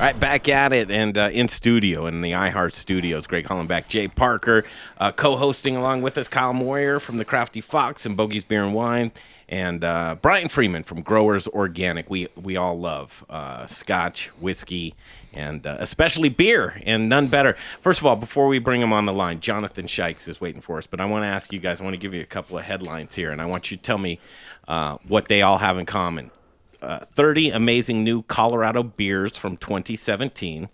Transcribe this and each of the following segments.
All right, back at it and uh, in studio in the iHeart Studios. Greg Hollenbach, Jay Parker, uh, co-hosting along with us, Kyle Moyer from the Crafty Fox and Bogies Beer and Wine, and uh, Brian Freeman from Growers Organic. We we all love uh, Scotch, whiskey, and uh, especially beer, and none better. First of all, before we bring him on the line, Jonathan Shikes is waiting for us. But I want to ask you guys. I want to give you a couple of headlines here, and I want you to tell me uh, what they all have in common uh, 30 amazing new Colorado beers from 2017.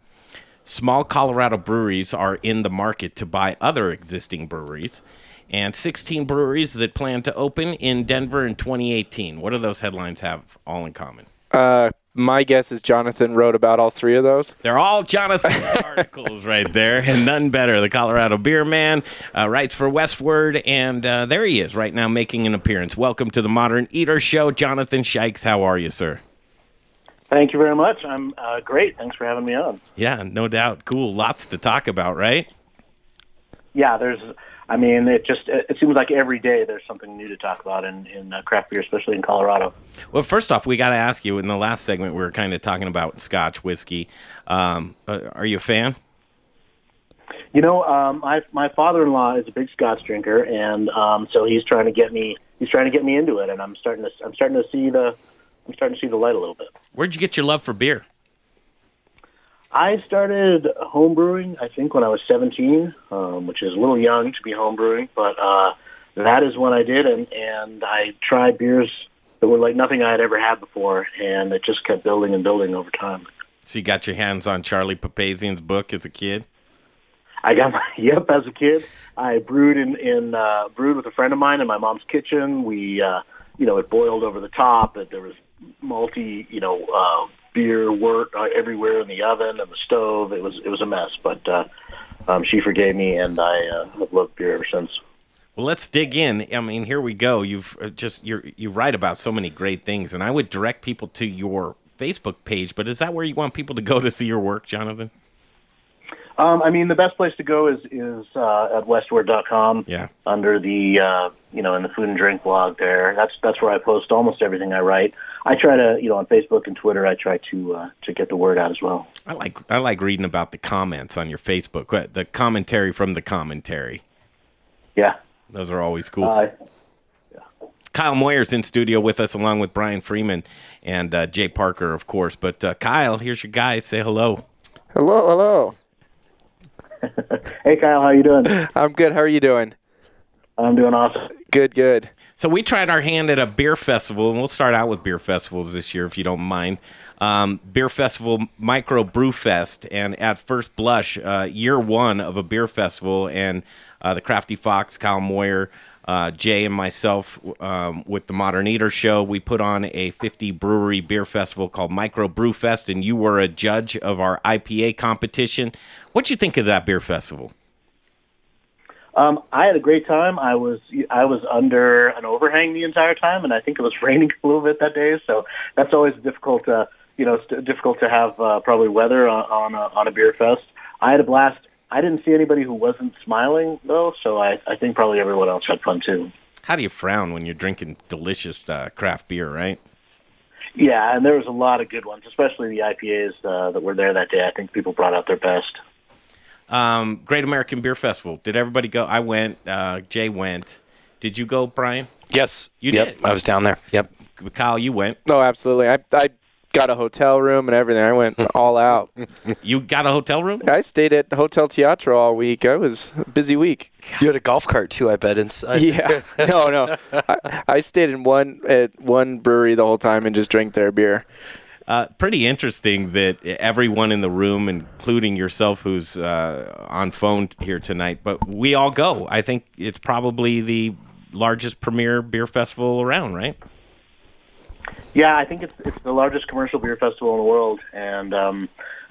Small Colorado breweries are in the market to buy other existing breweries, and 16 breweries that plan to open in Denver in 2018. What do those headlines have all in common? Uh, my guess is Jonathan wrote about all three of those. They're all Jonathan articles right there, and none better. The Colorado Beer Man uh, writes for Westword, and uh, there he is right now making an appearance. Welcome to the Modern Eater Show, Jonathan Shikes. How are you, sir? Thank you very much. I'm uh, great. Thanks for having me on. Yeah, no doubt. Cool. Lots to talk about, right? Yeah, there's. I mean, it just it seems like every day there's something new to talk about in in uh, craft beer, especially in Colorado. Well, first off, we got to ask you. In the last segment, we were kind of talking about Scotch whiskey. Um, uh, are you a fan? You know, um, my my father-in-law is a big Scotch drinker, and um, so he's trying to get me he's trying to get me into it, and I'm starting to I'm starting to see the I'm starting to see the light a little bit. Where'd you get your love for beer? I started homebrewing, I think, when I was 17, um, which is a little young to be homebrewing, but uh, that is when I did, and, and I tried beers that were like nothing I had ever had before, and it just kept building and building over time. So you got your hands on Charlie Papazian's book as a kid? I got my yep as a kid. I brewed in in uh, brewed with a friend of mine in my mom's kitchen. We uh, you know it boiled over the top. It, there was multi you know uh, beer wort uh, everywhere in the oven and the stove. It was it was a mess, but uh, um, she forgave me, and I uh, have loved beer ever since. Well, let's dig in. I mean, here we go. You've uh, just you you write about so many great things, and I would direct people to your Facebook page. But is that where you want people to go to see your work, Jonathan? Um, I mean, the best place to go is is uh, at westword.com. Yeah. Under the uh, you know in the food and drink blog there. That's that's where I post almost everything I write. I try to you know on Facebook and Twitter. I try to uh, to get the word out as well. I like I like reading about the comments on your Facebook. uh, The commentary from the commentary. Yeah. Those are always cool. Uh, Kyle Moyer's in studio with us, along with Brian Freeman and uh, Jay Parker, of course. But uh, Kyle, here's your guy. Say hello. Hello, hello. hey Kyle, how you doing? I'm good. How are you doing? I'm doing awesome. Good, good. So we tried our hand at a beer festival, and we'll start out with beer festivals this year, if you don't mind. Um, beer festival, Micro Brew Fest, and at first blush, uh, year one of a beer festival, and uh, the Crafty Fox, Kyle Moyer, uh, Jay, and myself um, with the Modern Eater Show, we put on a 50 brewery beer festival called Micro Brew Fest, and you were a judge of our IPA competition. What'd you think of that beer festival? Um, I had a great time. I was I was under an overhang the entire time, and I think it was raining a little bit that day. So that's always difficult. To, you know, it's difficult to have uh, probably weather on on a, on a beer fest. I had a blast. I didn't see anybody who wasn't smiling though, so I I think probably everyone else had fun too. How do you frown when you're drinking delicious uh, craft beer, right? Yeah, and there was a lot of good ones, especially the IPAs uh, that were there that day. I think people brought out their best. Um, Great American Beer Festival. Did everybody go? I went. Uh, Jay went. Did you go, Brian? Yes. You yep. did? I was down there. Yep. Kyle, you went. No, absolutely. I, I got a hotel room and everything. I went all out. You got a hotel room? I stayed at Hotel Teatro all week. I was a busy week. You had a golf cart too, I bet. Inside. Yeah. No, no. I, I stayed in one at one brewery the whole time and just drank their beer. Uh, pretty interesting that everyone in the room, including yourself, who's uh, on phone here tonight, but we all go. I think it's probably the largest premier beer festival around, right? Yeah, I think it's it's the largest commercial beer festival in the world, and um,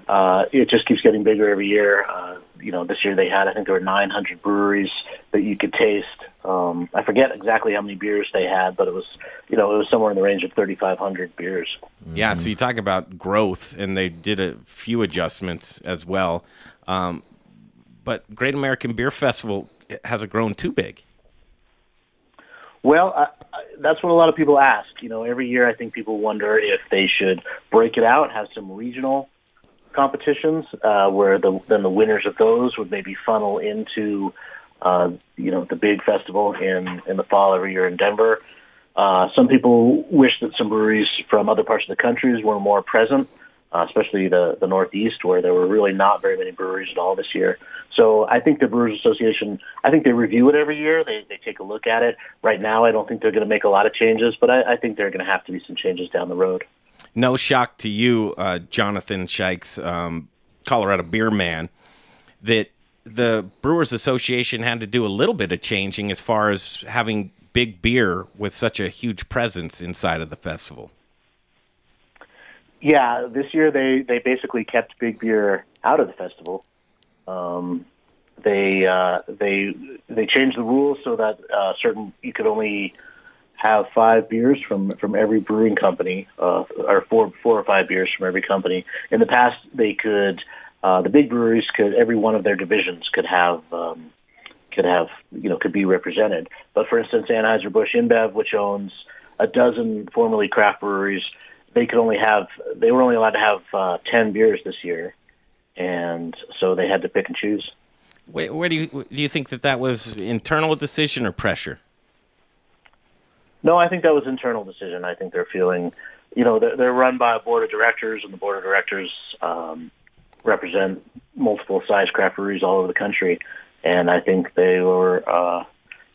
uh, it just keeps getting bigger every year. Uh, you know, this year they had I think there were 900 breweries that you could taste. Um, I forget exactly how many beers they had, but it was you know it was somewhere in the range of 3,500 beers. Yeah, so you talk about growth, and they did a few adjustments as well. Um, but Great American Beer Festival hasn't grown too big. Well, I, I, that's what a lot of people ask. You know, every year I think people wonder if they should break it out, have some regional competitions, uh, where the then the winners of those would maybe funnel into uh, you know the big festival in in the fall every year in Denver. Uh, some people wish that some breweries from other parts of the country were more present, uh, especially the the Northeast, where there were really not very many breweries at all this year. So I think the Brewers Association, I think they review it every year. They they take a look at it. Right now, I don't think they're going to make a lot of changes, but I, I think there are going to have to be some changes down the road. No shock to you, uh, Jonathan Shikes, um, Colorado beer man, that the Brewers Association had to do a little bit of changing as far as having big beer with such a huge presence inside of the festival. Yeah, this year they they basically kept big beer out of the festival. Um, they uh, they they changed the rules so that uh, certain you could only have five beers from from every brewing company, uh, or four four or five beers from every company. In the past, they could uh, the big breweries could every one of their divisions could have um, could have you know could be represented. But for instance, Anheuser Busch InBev, which owns a dozen formerly craft breweries, they could only have they were only allowed to have uh, ten beers this year, and so they had to pick and choose. Wait, where do you do you think that that was internal decision or pressure? No, I think that was internal decision. I think they're feeling, you know, they're, they're run by a board of directors, and the board of directors um, represent multiple size craft breweries all over the country, and I think they were, uh,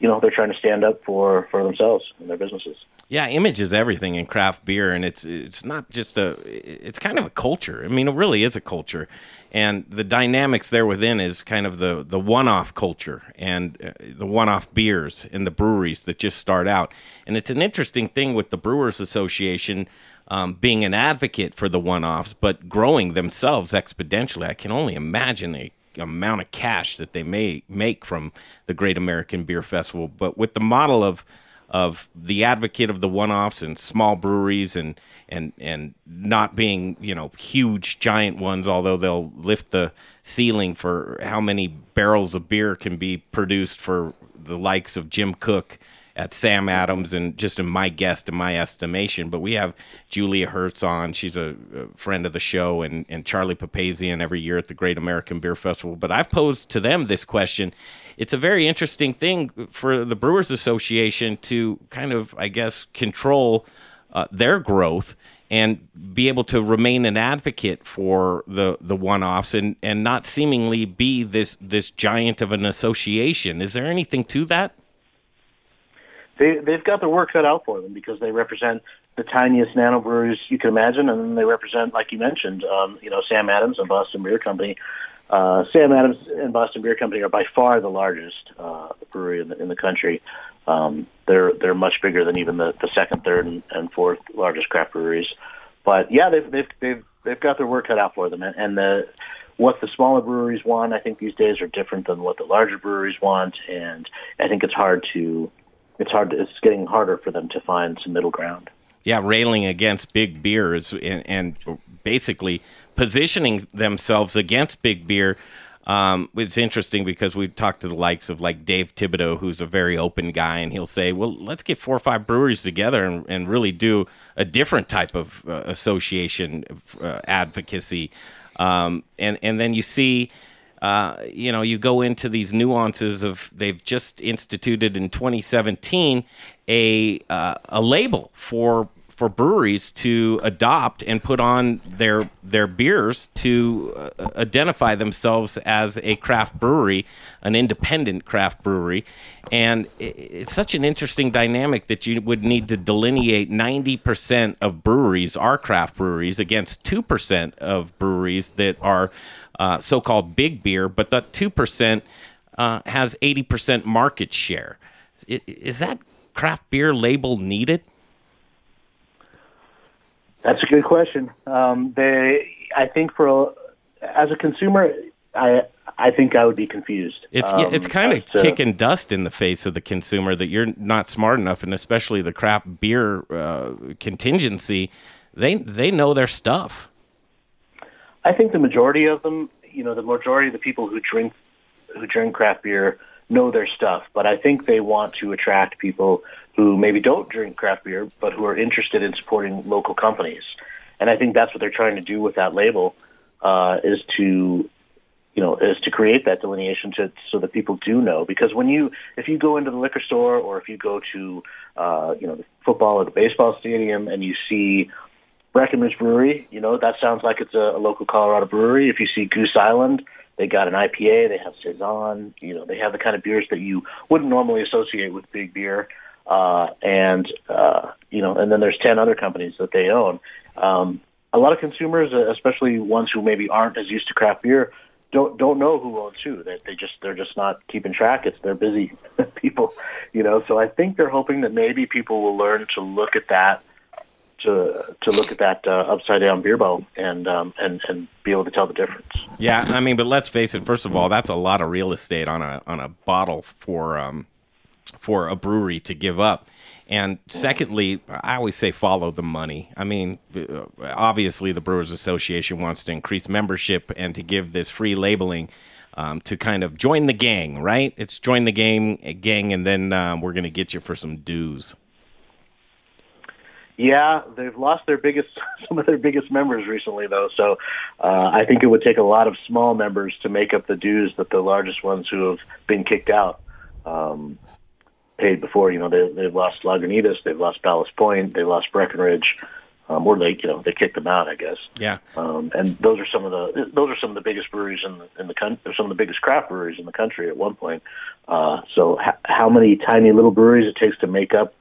you know, they're trying to stand up for for themselves and their businesses. Yeah, image is everything in craft beer, and it's it's not just a it's kind of a culture. I mean, it really is a culture, and the dynamics there within is kind of the the one off culture and uh, the one off beers and the breweries that just start out. And it's an interesting thing with the Brewers Association. Um, being an advocate for the one offs, but growing themselves exponentially. I can only imagine the amount of cash that they may make from the Great American Beer Festival. But with the model of of the advocate of the one-offs and small breweries and and and not being you know huge giant ones although they'll lift the ceiling for how many barrels of beer can be produced for the likes of Jim Koch at Sam Adams and just in my guest in my estimation but we have Julia Herz on she's a, a friend of the show and and Charlie Papazian every year at the Great American Beer Festival but I've posed to them this question it's a very interesting thing for the Brewers Association to kind of, I guess, control uh, their growth and be able to remain an advocate for the the one-offs and and not seemingly be this this giant of an association. Is there anything to that? They they've got their work cut out for them because they represent the tiniest nano breweries you can imagine, and they represent, like you mentioned, um, you know, Sam Adams and Boston Beer Company, uh, Sam Adams and Boston Beer Company are by far the largest uh, brewery in the, in the country. Um, they're they're much bigger than even the, the second, third, and, and fourth largest craft breweries. But yeah, they've they've they've they've got their work cut out for them, and, and the what the smaller breweries want, I think these days are different than what the larger breweries want, and I think it's hard to it's hard it's getting harder for them to find some middle ground. Yeah, railing against big beers and, and basically positioning themselves against big beer. Um, it's interesting because we've talked to the likes of like Dave Thibodeau, who's a very open guy, and he'll say, "Well, let's get four or five breweries together and, and really do a different type of uh, association uh, advocacy." Um, and and then you see, uh, you know, you go into these nuances of they've just instituted in 2017 a uh, a label for for breweries to adopt and put on their their beers to uh, identify themselves as a craft brewery, an independent craft brewery, and it's such an interesting dynamic that you would need to delineate 90% of breweries are craft breweries against 2% of breweries that are uh, so-called big beer, but that 2% uh, has 80% market share. Is that craft beer label needed? That's a good question. Um, they, I think for as a consumer, I I think I would be confused. It's um, it's kind of to, kicking dust in the face of the consumer that you're not smart enough, and especially the craft beer uh, contingency. They they know their stuff. I think the majority of them, you know, the majority of the people who drink who drink craft beer know their stuff. But I think they want to attract people who maybe don't drink craft beer, but who are interested in supporting local companies. And I think that's what they're trying to do with that label. uh, is to you know, is to create that delineation to so that people do know. Because when you, if you go into the liquor store or if you go to, uh, you know, the football or the baseball stadium and you see Breckenridge Brewery, you know, that sounds like it's a, a local Colorado brewery. If you see Goose Island, they got an IPA, they have saison, you know, they have the kind of beers that you wouldn't normally associate with big beer. Uh, and uh, you know, and then there's ten other companies that they own. Um, a lot of consumers, uh, especially ones who maybe aren't as used to craft beer, don't don't know who owns who. They they just they're just not keeping track. It's they're busy people, you know. So I think they're hoping that maybe people will learn to look at that to to look at that uh, upside down beer bottle and um, and and be able to tell the difference. Yeah, I mean, but let's face it. First of all, that's a lot of real estate on a on a bottle for um, for a brewery to give up. And secondly, I always say follow the money. I mean, uh, obviously, the Brewers Association wants to increase membership and to give this free labeling um, to kind of join the gang, right? It's join the game gang, and then um, we're going to get you for some dues. Yeah, they've lost their biggest, some of their biggest members recently, though. So uh, I think it would take a lot of small members to make up the dues that the largest ones who have been kicked out. Um, paid before. You know, they they've lost Lagunitas, they've lost Ballast Point, they lost Breckenridge, um, or they you know they kicked them out, I guess. Yeah. Um, and those are some of the those are some of the biggest breweries in the in the country. Some of the biggest craft breweries in the country at one point. Uh, so ha- how many tiny little breweries it takes to make up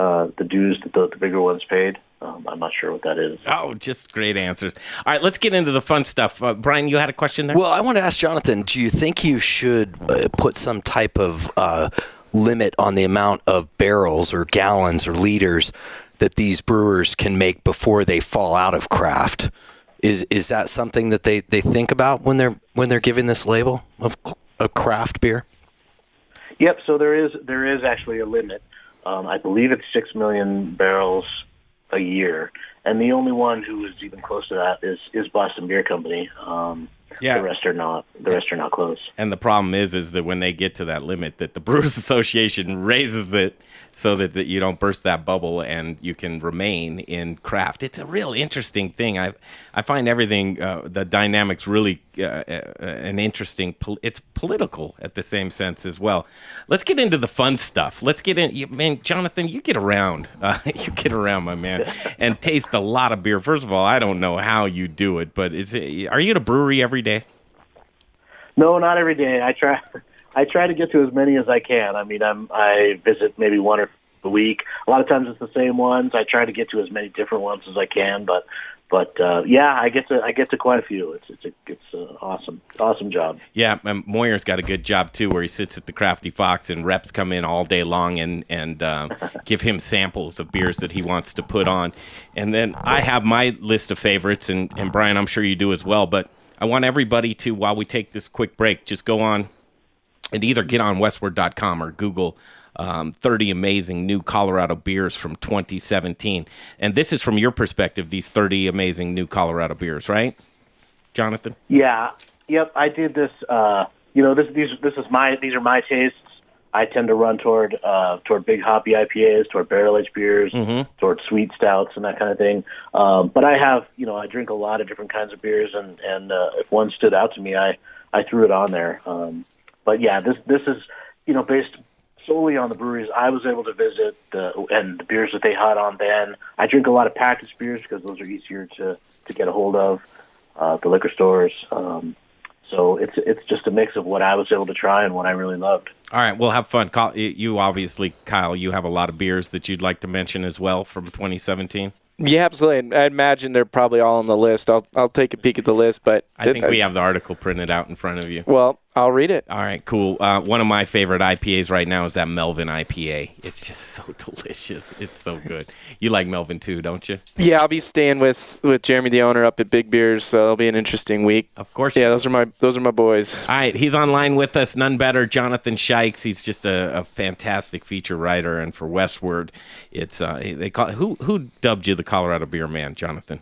uh, the dues that the, the bigger ones paid? Um, I'm not sure what that is. Oh, just great answers. All right, let's get into the fun stuff. Uh, Brian, you had a question there. Well, I want to ask Jonathan. Do you think you should uh, put some type of uh, limit on the amount of barrels or gallons or liters that these brewers can make before they fall out of craft. Is is that something that they, they think about when they're when they're giving this label of a craft beer? Yep. So there is there is actually a limit. Um, I believe it's six million barrels a year, and the only one who is even close to that is is Boston Beer Company. Um, Yeah. The rest are not. The rest are not close. And the problem is, is that when they get to that limit, that the Brewers Association raises it so that, that you don't burst that bubble and you can remain in craft. It's a real interesting thing. I I find everything uh, the dynamics really uh, uh, an interesting. Pol- it's political at the same sense as well. Let's get into the fun stuff. Let's get in. You, man, Jonathan, you get around. Uh, you get around, my man, and taste a lot of beer. First of all, I don't know how you do it, but is it, are you at a brewery every day? No, not every day. I try. I try to get to as many as I can. I mean, I'm I visit maybe one or a week. A lot of times it's the same ones. I try to get to as many different ones as I can, but but uh, yeah, I get to I get to quite a few. It's it's a, it's an awesome awesome job. Yeah, and Moyer's got a good job too, where he sits at the Crafty Fox and reps come in all day long and and uh, give him samples of beers that he wants to put on. And then I have my list of favorites, and and Brian, I'm sure you do as well. But I want everybody to, while we take this quick break, just go on and either get on westword.com or Google um, 30 amazing new Colorado beers from 2017. And this is from your perspective, these 30 amazing new Colorado beers, right, Jonathan? Yeah. Yep. I did this. Uh, you know, this these this is my these are my tastes. I tend to run toward uh, toward big hoppy IPAs, toward barrel aged beers, toward sweet stouts and that kind of thing. Um, but I have, you know, I drink a lot of different kinds of beers, and and uh, if one stood out to me, I I threw it on there. Um, but yeah, this this is you know based solely on the breweries I was able to visit the, and the beers that they had on then. I drink a lot of packaged beers because those are easier to to get a hold of uh, the liquor stores. Um, so it's it's just a mix of what I was able to try and what I really loved. All right, we'll have fun. Kyle, you obviously, Kyle, you have a lot of beers that you'd like to mention as well from 2017. Yeah, absolutely. I imagine they're probably all on the list. I'll I'll take a peek at the list, but I think uh, we have the article printed out in front of you. Well, I'll read it. All right, cool. Uh, one of my favorite IPAs right now is that Melvin IPA. It's just so delicious. It's so good. You like Melvin too, don't you? Yeah, I'll be staying with with Jeremy, the owner, up at Big Beers, so it'll be an interesting week. Of course. Yeah, those are my those are my boys. All right, he's online with us. None better, Jonathan Shikes. He's just a, a fantastic feature writer, and for Westword, it's uh, they call who who dubbed you the Colorado Beer Man, Jonathan.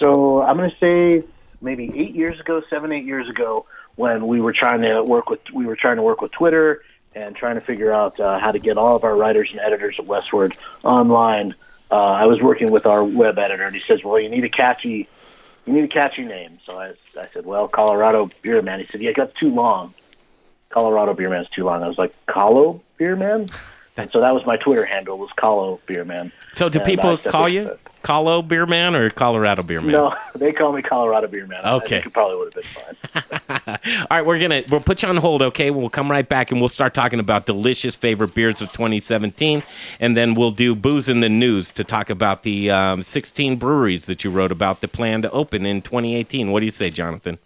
So I'm going to say maybe eight years ago, seven, eight years ago, when we were trying to work with we were trying to work with Twitter and trying to figure out uh, how to get all of our writers and editors at Westword online. Uh, I was working with our web editor, and he says, "Well, you need a catchy you need a catchy name. So I, I said, well, Colorado Beer Man. He said, yeah, that's too long. Colorado Beer Man's too long. I was like, Colo Beer Man? And so that was my Twitter handle was Colo Beer Man. So do And people call you. Colo Beer Man or Colorado Beer Man? No, they call me Colorado Beer Man. Okay. It probably would have been fine. All right, we're gonna we'll put you on hold, okay? We'll come right back and we'll start talking about delicious favorite beers of 2017, and then we'll do booze in the news to talk about the um, 16 breweries that you wrote about that plan to open in 2018. What do you say, Jonathan?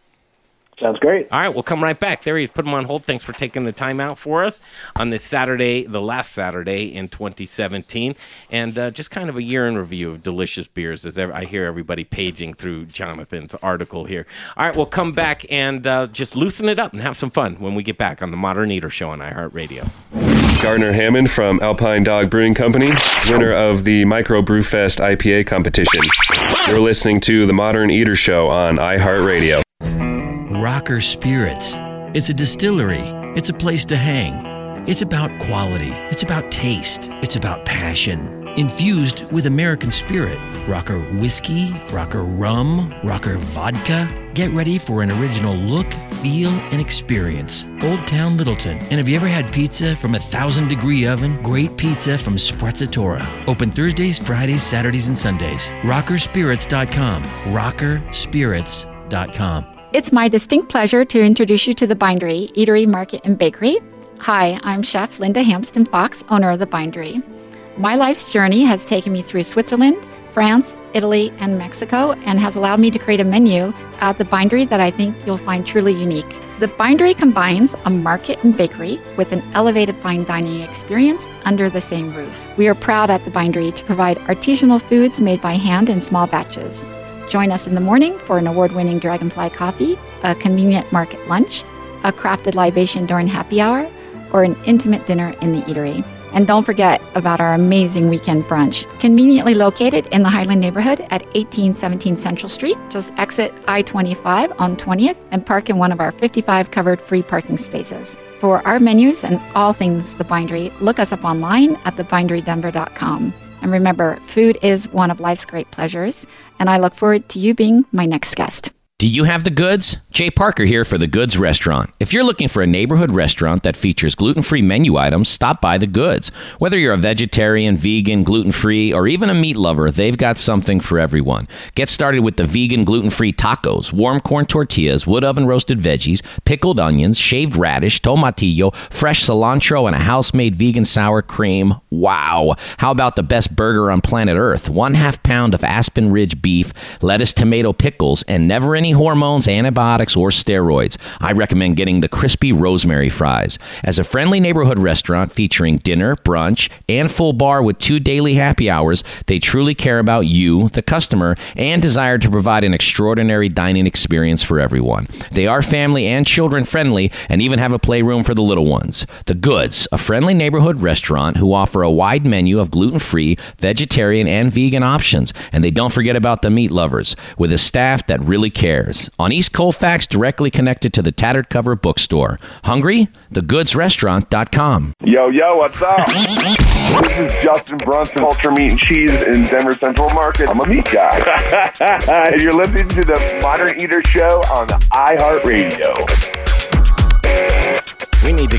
Sounds great. All right, we'll come right back. There he is. Put him on hold. Thanks for taking the time out for us on this Saturday, the last Saturday in 2017, and uh, just kind of a year in review of delicious beers. As I hear everybody paging through Jonathan's article here. All right, we'll come back and uh, just loosen it up and have some fun when we get back on the Modern Eater Show on iHeartRadio. Gardner Hammond from Alpine Dog Brewing Company, winner of the Micro Brewfest IPA competition. You're listening to the Modern Eater Show on iHeartRadio. Rocker Spirits. It's a distillery. It's a place to hang. It's about quality. It's about taste. It's about passion. Infused with American spirit. Rocker whiskey, rocker rum, rocker vodka. Get ready for an original look, feel, and experience. Old Town Littleton. And have you ever had pizza from a thousand degree oven? Great pizza from Sprezzatura. Open Thursdays, Fridays, Saturdays, and Sundays. Rockerspirits.com. Rockerspirits.com. It's my distinct pleasure to introduce you to the Bindery Eatery, Market, and Bakery. Hi, I'm Chef Linda Hampsten Fox, owner of the Bindery. My life's journey has taken me through Switzerland, France, Italy, and Mexico, and has allowed me to create a menu at the Bindery that I think you'll find truly unique. The Bindery combines a market and bakery with an elevated fine dining experience under the same roof. We are proud at the Bindery to provide artisanal foods made by hand in small batches. Join us in the morning for an award winning Dragonfly coffee, a convenient market lunch, a crafted libation during happy hour, or an intimate dinner in the eatery. And don't forget about our amazing weekend brunch. Conveniently located in the Highland neighborhood at 1817 Central Street, just exit I 25 on 20th and park in one of our 55 covered free parking spaces. For our menus and all things The Bindery, look us up online at thebinderydenver.com. And remember, food is one of life's great pleasures, and I look forward to you being my next guest. Do you have the goods? Jay Parker here for The Goods Restaurant. If you're looking for a neighborhood restaurant that features gluten free menu items, stop by The Goods. Whether you're a vegetarian, vegan, gluten free, or even a meat lover, they've got something for everyone. Get started with the vegan gluten free tacos, warm corn tortillas, wood oven roasted veggies, pickled onions, shaved radish, tomatillo, fresh cilantro, and a house made vegan sour cream. Wow! How about the best burger on planet Earth? One half pound of Aspen Ridge beef, lettuce, tomato, pickles, and never any hormones, antibiotics, or steroids. I recommend getting the crispy rosemary fries. As a friendly neighborhood restaurant featuring dinner, brunch, and full bar with two daily happy hours, they truly care about you, the customer, and desire to provide an extraordinary dining experience for everyone. They are family and children friendly and even have a playroom for the little ones. The Goods, a friendly neighborhood restaurant who offer a wide menu of gluten free, vegetarian, and vegan options. And they don't forget about the meat lovers, with a staff that really cares. On East Colfax, directly connected to the Tattered Cover bookstore. Hungry? TheGoodsRestaurant.com. Yo, yo, what's up? this is Justin Brunson, Culture Meat and Cheese in Denver Central Market. I'm a meat guy. and you're listening to the Modern Eater Show on iHeartRadio.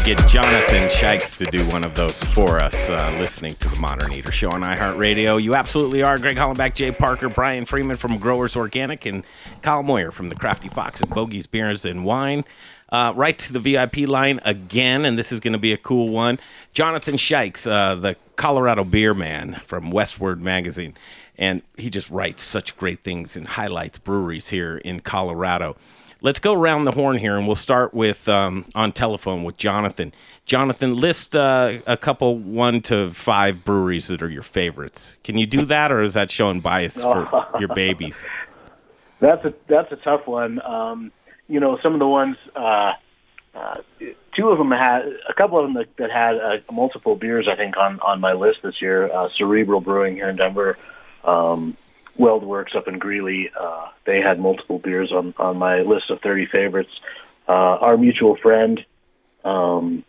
Get Jonathan Shikes to do one of those for us, uh, listening to the Modern Eater Show on iHeartRadio. You absolutely are. Greg Hollenbach, Jay Parker, Brian Freeman from Growers Organic, and Kyle Moyer from the Crafty Fox and Bogies Beers and Wine. Uh, right to the VIP line again, and this is going to be a cool one. Jonathan Shikes, uh, the Colorado beer man from Westword Magazine, and he just writes such great things and highlights breweries here in Colorado. Let's go around the horn here, and we'll start with um, on telephone with Jonathan. Jonathan, list uh, a couple one to five breweries that are your favorites. Can you do that, or is that showing bias for your babies? That's a that's a tough one. Um, you know, some of the ones, uh, uh, two of them had a couple of them that, that had uh, multiple beers. I think on on my list this year. Uh, Cerebral Brewing here in Denver, um, WeldWerks up in Greeley. Uh, they had multiple beers on on my list of thirty favorites. Uh, our mutual friend. Um,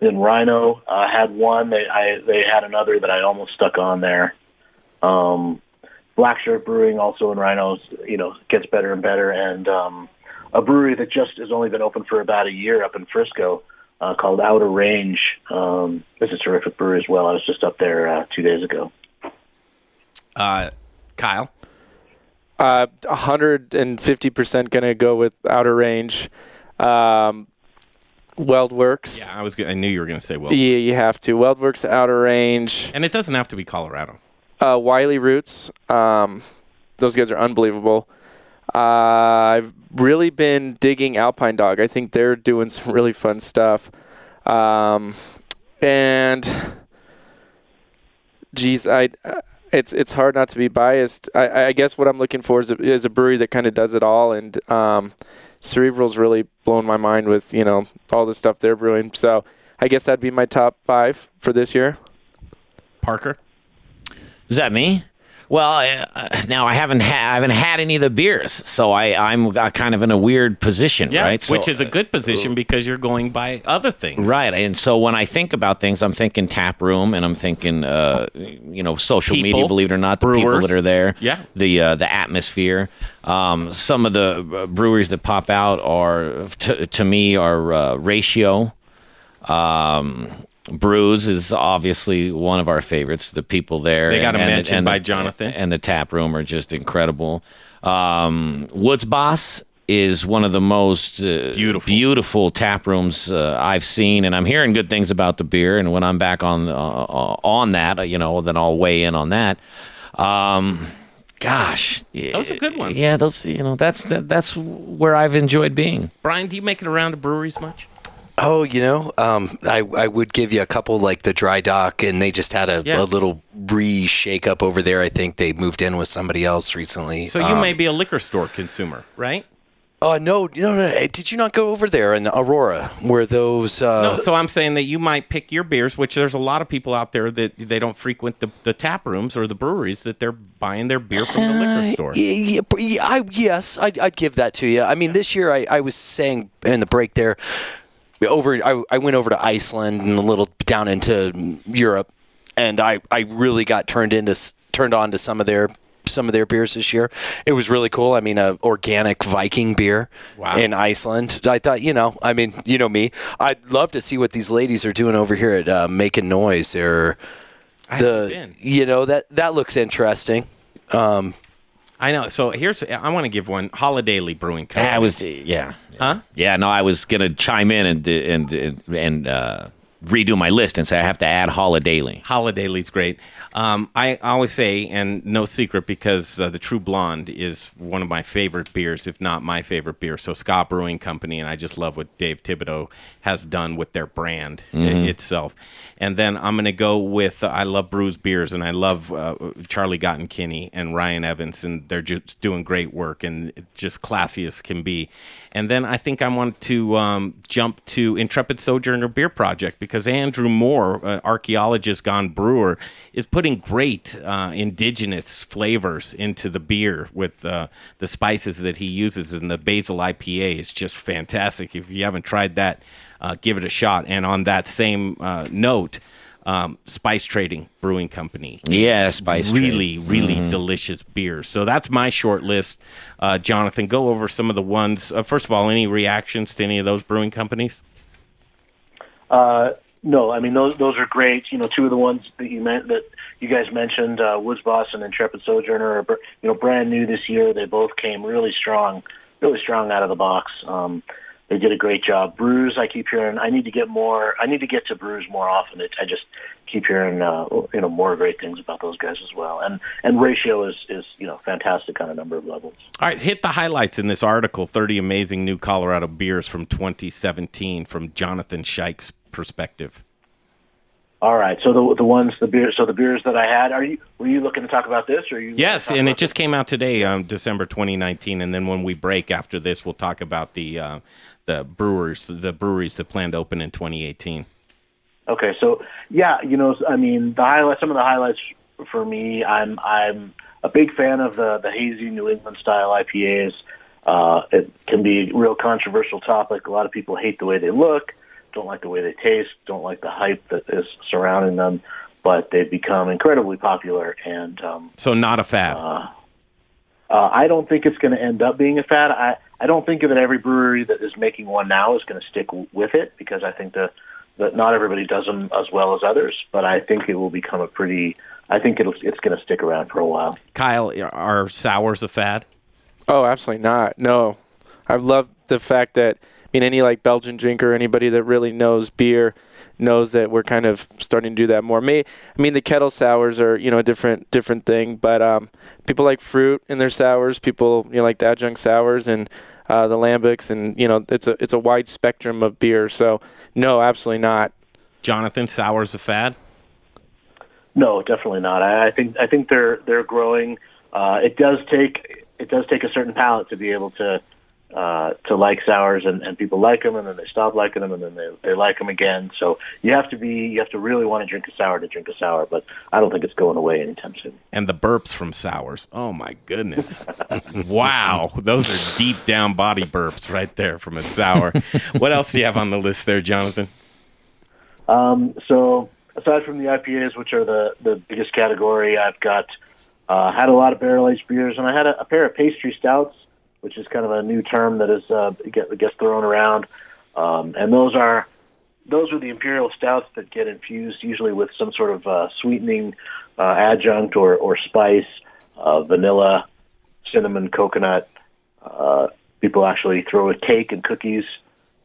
in RiNo, uh, had one. They I, they had another that I almost stuck on there. Um, Black Shirt Brewing, also in Rhinos, you know, gets better and better, and um, a brewery that just has only been open for about a year up in Frisco uh, called Outer Range. Um, it's a terrific brewery as well. I was just up there uh, two days ago. Uh, Kyle. Uh, 150% going to go with Outer Range. Um, WeldWerks. Yeah, I was. I knew you were going to say well. Yeah, you have to. WeldWerks, Outer Range. And it doesn't have to be Colorado. Uh, Wiley Roots. Um, those guys are unbelievable. Uh, I've really been digging Alpine Dog. I think they're doing some really fun stuff. Um, and geez, I it's it's hard not to be biased. I, I guess what I'm looking for is a, is a brewery that kind of does it all, and um, Cerebral's really blown my mind with you know all the stuff they're brewing. So I guess that'd be my top five for this year. Parker. Is that me? Well, uh, now I haven't ha- I haven't had any of the beers, so I I'm uh, kind of in a weird position, Yeah, right? So- which is a good position because you're going by other things. Right, and so when I think about things, I'm thinking tap room, and I'm thinking, uh, you know, social People, media. Believe it or not, the people that are there, Yeah. the uh, the atmosphere. Um, some of the uh, breweries that pop out are to, to me are uh, Ratio. Um, Bruz is obviously one of our favorites. The people there, They got a and- and- mention and by the- Jonathan. and the tap room are just incredible. Um, Woods Boss is one of the most uh, Beautiful. beautiful tap rooms uh, I've seen, and I'm hearing good things about the beer. And when I'm back on uh, uh, on that, you know, then I'll weigh in on that. Um, gosh, Those are good ones. Yeah, those you know that's that, that's where I've enjoyed being. Brian, do you make it around to breweries much? Oh, you know, um, I I would give you a couple like the Dry Dock, and they just had a, Yeah. a little re shake up over there. I think they moved in with somebody else recently. So you Um, may be a liquor store consumer, right? Oh no, no, no! Did you not go over there in Aurora where those? Uh, No, so I'm saying that you might pick your beers, which there's a lot of people out there that they don't frequent the, the tap rooms or the breweries that they're buying their beer from the liquor store. Yeah, yeah, yeah, I, yes, I'd, I'd give that to you. I mean, this year I, I was saying in the break there, over I, I went over to Iceland and a little down into Europe, and I, I really got turned into turned on to some of their some of their beers this year. It was really cool. I mean, a organic Viking beer Wow. in Iceland. I thought, you know, I mean, you know me. I'd love to see what these ladies are doing over here at uh, Making Noise. Haven't the you know that that looks interesting. Um, I know. So here's I want to give one Holidayly Brewing Company. I was yeah, Huh? yeah. No, I was gonna chime in and and and, and uh, redo my list and say I have to add Holidayly. Holidayly's great. Um, I always say, and no secret, because uh, the True Blonde is one of my favorite beers, if not my favorite beer. So Ska Brewing Company, and I just love what Dave Thibodeau has done with their brand i- itself. And then I'm going to go with uh, I love Bruz Beers, and I love uh, Charlie Gottenkieny and Ryan Evans, and they're just doing great work and just classy as can be. And then I think I want to um, jump to Intrepid Sojourner Beer Project because Andrew Moore, uh, archaeologist gone brewer, is putting great uh, indigenous flavors into the beer with uh, the spices that he uses. And the basil IPA is just fantastic. If you haven't tried that, uh, give it a shot. And on that same uh, note, um, Spice Trading Brewing Company. Yeah, Spice Trade. Really, really delicious beers. So that's my short list. Uh, Jonathan, go over some of the ones. Uh, first of all, any reactions to any of those brewing companies? Uh, no, I mean those those are great. You know, two of the ones that you meant that you guys mentioned, uh, Woods Boss and Intrepid Sojourner, are you know brand new this year. They both came really strong, really strong out of the box. Um, they did a great job. Bruz, I keep hearing. I need to get more. I need to get to Bruz more often. It, I just keep hearing uh, you know more great things about those guys as well. And and Ratio is is you know fantastic on a number of levels. All right, hit the highlights in this article 30 amazing new Colorado beers from 2017 from Jonathan Shike's perspective. All right. So the the ones the beer so the beers that I had. Are you were you looking to talk about this or are you? Yes, and it just came out today, um, December 2019. And then when we break after this, we'll talk about the uh, the brewers, the breweries that plan to open in 2018. Okay, so yeah, you know, I mean, the highlight, some of the highlights for me, I'm I'm a big fan of the the hazy New England style IPAs. Uh, it can be a real controversial topic. A lot of people hate the way they look, don't like the way they taste, don't like the hype that is surrounding them. but they've become incredibly popular. And um, So not a fad. uh, I don't think it's going to end up being a fad. I I don't think that every brewery that is making one now is going to stick w- with it because I think that that not everybody does them as well as others. But I think it will become a pretty. I think it'll it's going to stick around for a while. Kyle, are sours a fad? Oh, absolutely not. No, I love the fact that I mean any like Belgian drinker, anybody that really knows beer, knows that we're kind of starting to do that more. May I mean the kettle sours are you know a different different thing, but um, people like fruit in their sours. People you know like the adjunct sours and uh, the lambics, and you know it's a it's a wide spectrum of beer. So no, absolutely not. Jonathan, sours a fad? No, definitely not. I, I think I think they're they're growing. Uh, it does take it does take a certain palate to be able to uh, to like sours, and, and people like them, and then they stop liking them, and then they they like them again. So you have to be you have to really want to drink a sour to drink a sour, but I don't think it's going away anytime soon. And the burps from sours. Oh my goodness. wow. Those are deep down body burps right there from a sour. what else do you have on the list there, Jonathan? Um, so aside from the IPAs, which are the the biggest category, I've got uh, had a lot of barrel aged beers, and I had a, a pair of pastry stouts, which is kind of a new term that is uh, gets thrown around, um, and those are those are the imperial stouts that get infused usually with some sort of uh, sweetening uh, adjunct or or spice, uh, vanilla, cinnamon, coconut. Uh, people actually throw a cake and cookies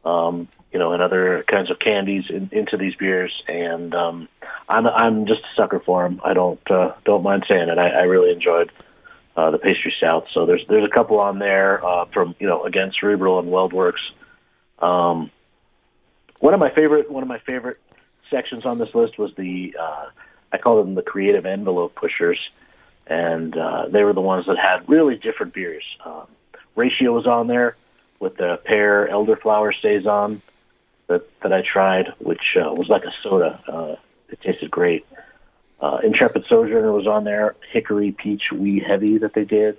um, you know, and other kinds of candies in, into these beers. And um, I'm I'm just a sucker for them. I don't uh, don't mind saying it. I, I really enjoyed uh, the pastry stouts. So there's there's a couple on there uh, from you know again Cerebral and WeldWerks. Um, one of my favorite one of my favorite sections on this list was the uh, I call them the creative envelope pushers, and uh, they were the ones that had really different beers. Um, Ratio was on there with the pear elderflower saison that that I tried, which uh, was like a soda. Uh, it tasted great. Uh, Intrepid Sojourner was on there. Hickory peach wee heavy that they did.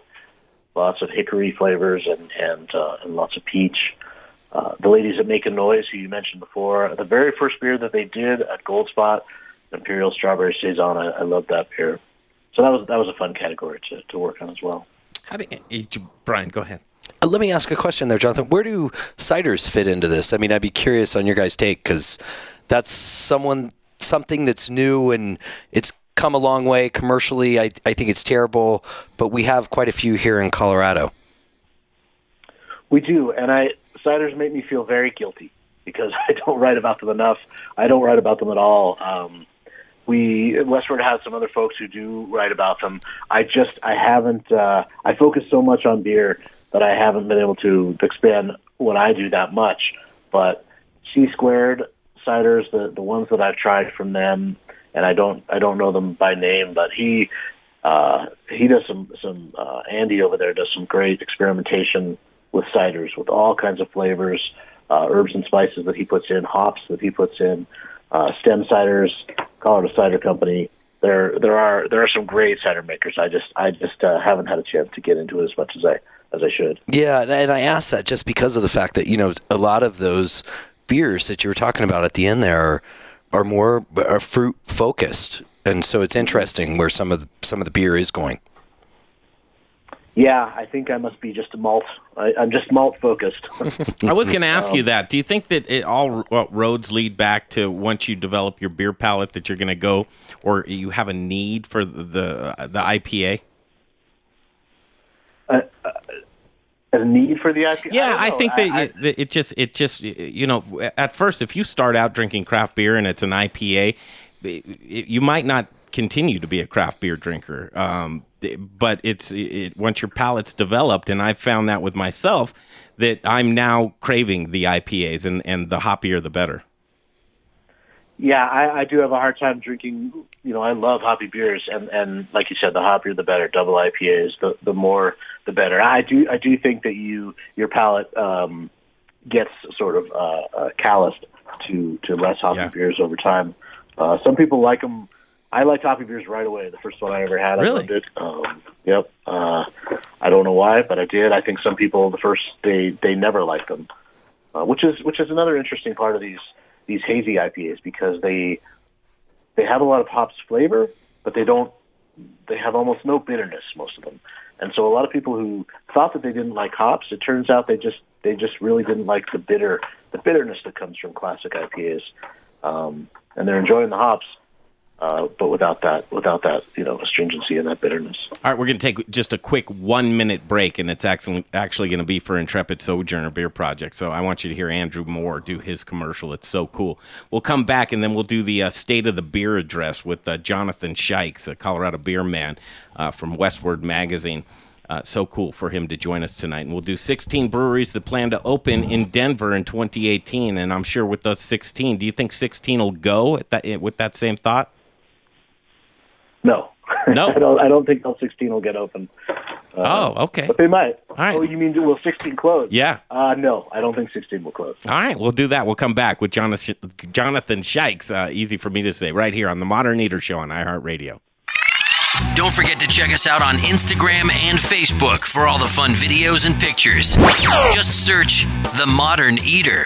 Lots of hickory flavors and and uh, and lots of peach. Uh, the ladies at Make a Noise, who you mentioned before, the very first beer that they did at Gold Spot, Imperial Strawberry Saison. I, I love that beer. So that was that was a fun category to, to work on as well. How do you, Brian, go ahead. Uh, Let me ask a question there, Jonathan. Where do ciders fit into this? I mean, I'd be curious on your guys' take because that's someone something that's new and it's come a long way commercially. I, I think it's terrible, but we have quite a few here in Colorado. We do, and I ciders make me feel very guilty because I don't write about them enough. I don't write about them at all. Um, we Westword has some other folks who do write about them. I just I haven't. Uh, I focus so much on beer that I haven't been able to expand what I do that much. But C squared ciders, the the ones that I've tried from them, and I don't I don't know them by name, but he uh, he does some some uh, Andy over there does some great experimentation with ciders with all kinds of flavors, uh, herbs and spices that he puts in, hops that he puts in, uh, stem ciders, Colorado Cider Company. There there are there are some great cider makers. I just I just uh, haven't had a chance to get into it as much as I as I should. Yeah, and- I asked that just because of the fact that you know a lot of those beers that you were talking about at the end there are, are more are fruit focused, and so it's interesting where some of the, some of the beer is going. Yeah, I think I must be just a malt. I, I'm just malt focused. I was going to ask Um, you that. Do you think that it all uh, roads lead back to once you develop your beer palate that you're going to go, or you have a need for the the, uh, the IPA? A need for the IPA. Yeah, don't I, think that I- it, just it just you know at first if you start out drinking craft beer and it's an IPA, it, it- you might not continue to be a craft beer drinker. Um, but it's it, once your palate's developed, and I've found that with myself that I'm now craving the IPAs, and and the hoppier the better. Yeah, I, I do have a hard time drinking. You know, I love hoppy beers, and and like you said, the hoppier the better. Double IPAs, the the more the better. I do I do think that you your palate um, gets sort of uh, uh, calloused to to less hoppy Yeah. beers over time. Uh, some people like them. I liked hoppy beers right away. The first one I ever had, I Really? loved it. Um, yep. Uh, I don't know why, but I did. I think some people the first they they never liked them, uh, which is which is another interesting part of these these hazy IPAs because they they have a lot of hops flavor, but they don't. They have almost no bitterness, most of them. And so a lot of people who thought that they didn't like hops, it turns out they just they just really didn't like the bitter the bitterness that comes from classic IPAs, um, and they're enjoying the hops, uh, but without that without that you know astringency and that bitterness. All right, we're going to take just a quick one minute break, and it's actually actually going to be for Intrepid Sojourner Beer Project. So I want you to hear Andrew Moore do his commercial. It's so cool. We'll come back, and then we'll do the uh, state of the beer address with uh, Jonathan Shikes, a Colorado beer man uh, from Westword Magazine. Uh, so cool for him to join us tonight. And we'll do 16 breweries that plan to open in Denver in 2018. And I'm sure with those 16, do you think 16 will go at that, with that same thought? No. No. I don't. I don't think all 16 will get open. Uh, oh, okay. But they might. All right. Oh, you mean will 16 close? Yeah. Uh, no, I don't think 16 will close. All right, we'll do that. We'll come back with Jonathan, Jonathan Shikes. Uh, easy for me to say, right here on the Modern Eater Show on iHeartRadio. Don't forget to check us out on Instagram and Facebook for all the fun videos and pictures. Just search The Modern Eater.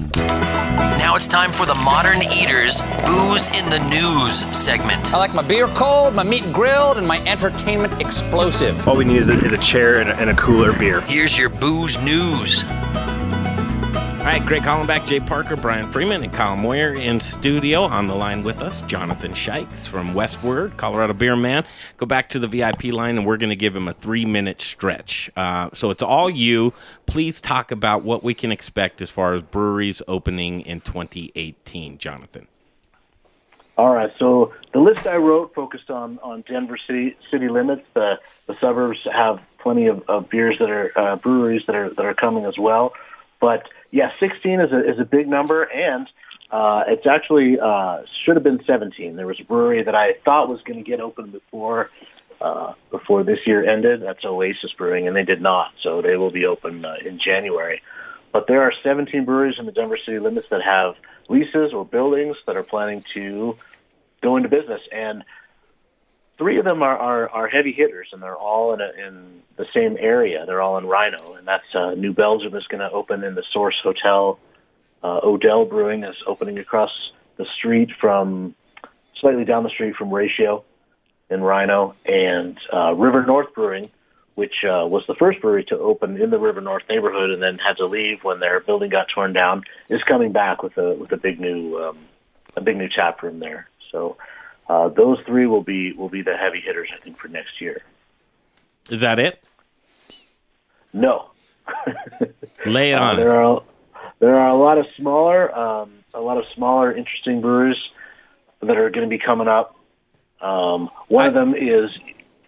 Now it's time for the Modern Eaters Booze in the News segment. I like my beer cold, my meat grilled, and my entertainment explosive. All we need is a, is a chair and a, and a cooler beer. Here's your booze news. All right, Greg Hollenbach, Jay Parker, Brian Freeman, and Kyle Moyer in studio. On the line with us, Jonathan Shikes from Westword, Colorado Beer Man. Go back to the VIP line, and we're going to give him a three minute stretch. Uh, so it's all you. Please talk about what we can expect as far as breweries opening in 2018, Jonathan. All right. So the list I wrote focused on, on Denver city city limits. The the suburbs have plenty of, of beers that are uh, breweries that are that are coming as well. But yeah, 16 is a is a big number, and uh, it's actually uh, should have been 17. There was a brewery that I thought was going to get open before uh, before this year ended. That's Oasis Brewing, and they did not. So they will be open uh, in January. But there are 17 breweries in the Denver city limits that have leases or buildings that are planning to go into business, and three of them are, are, are heavy hitters, and they're all in, a, in the same area. They're all in RiNo, and that's uh, New Belgium is going to open in the Source Hotel. Uh, Odell Brewing is opening across the street from, slightly down the street from Ratio in RiNo, and uh, River North Brewing, which uh, was the first brewery to open in the River North neighborhood and then had to leave when their building got torn down, is coming back with a with a big new um, a big new tap room there. So uh, those three will be will be the heavy hitters, I think, for next year. Is that it? No. Lay it Uh, on us. there are there are a lot of smaller, um, a lot of smaller, interesting breweries that are going to be coming up. Um, one of them is.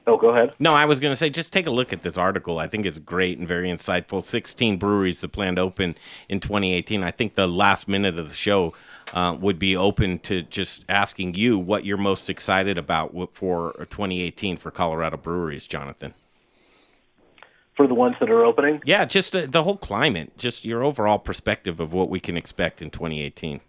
Oh, go ahead. No, I was going to say, just take a look at this article. I think it's great and very insightful. 16 breweries that plan to open in 2018. I think the last minute of the show uh, would be open to just asking you what you're most excited about for 2018 for Colorado breweries, Jonathan. For the ones that are opening? Yeah, just uh, the whole climate, just your overall perspective of what we can expect in 2018.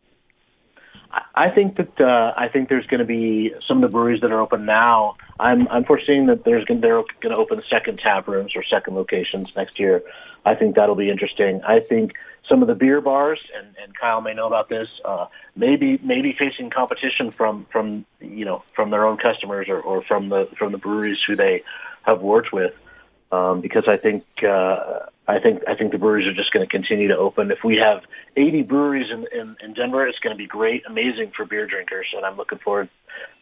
I think that uh, I think there's going to be some of the breweries that are open now. I'm I'm foreseeing that there's going they're going to open second tap rooms or second locations next year. I think that'll be interesting. I think some of the beer bars and, and Kyle may know about this. Uh, maybe maybe facing competition from from you know from their own customers or, or from the from the breweries who they have worked with. um, because I think uh, I think I think the breweries are just going to continue to open. If we have 80 breweries in, in, in Denver, it's going to be great, amazing for beer drinkers, and I'm looking forward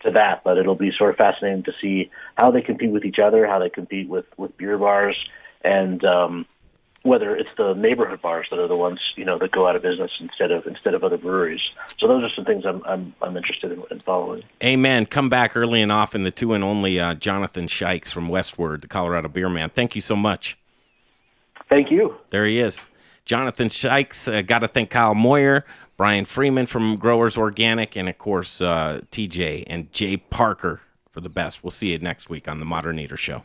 to that. But it'll be sort of fascinating to see how they compete with each other, how they compete with with beer bars, and um, whether it's the neighborhood bars that are the ones you know that go out of business instead of instead of other breweries. So those are some things I'm I'm, I'm interested in, in following. Amen. Come back early and often. The two and only uh, Jonathan Shikes from Westword, the Colorado Beer Man. Thank you so much. Thank you. There he is. Jonathan Shikes. Uh, Got to thank Kyle Moyer, Brian Freeman from Growers Organic, and of course uh, TJ and Jay Parker for the best. We'll see you next week on the Modern Eater Show.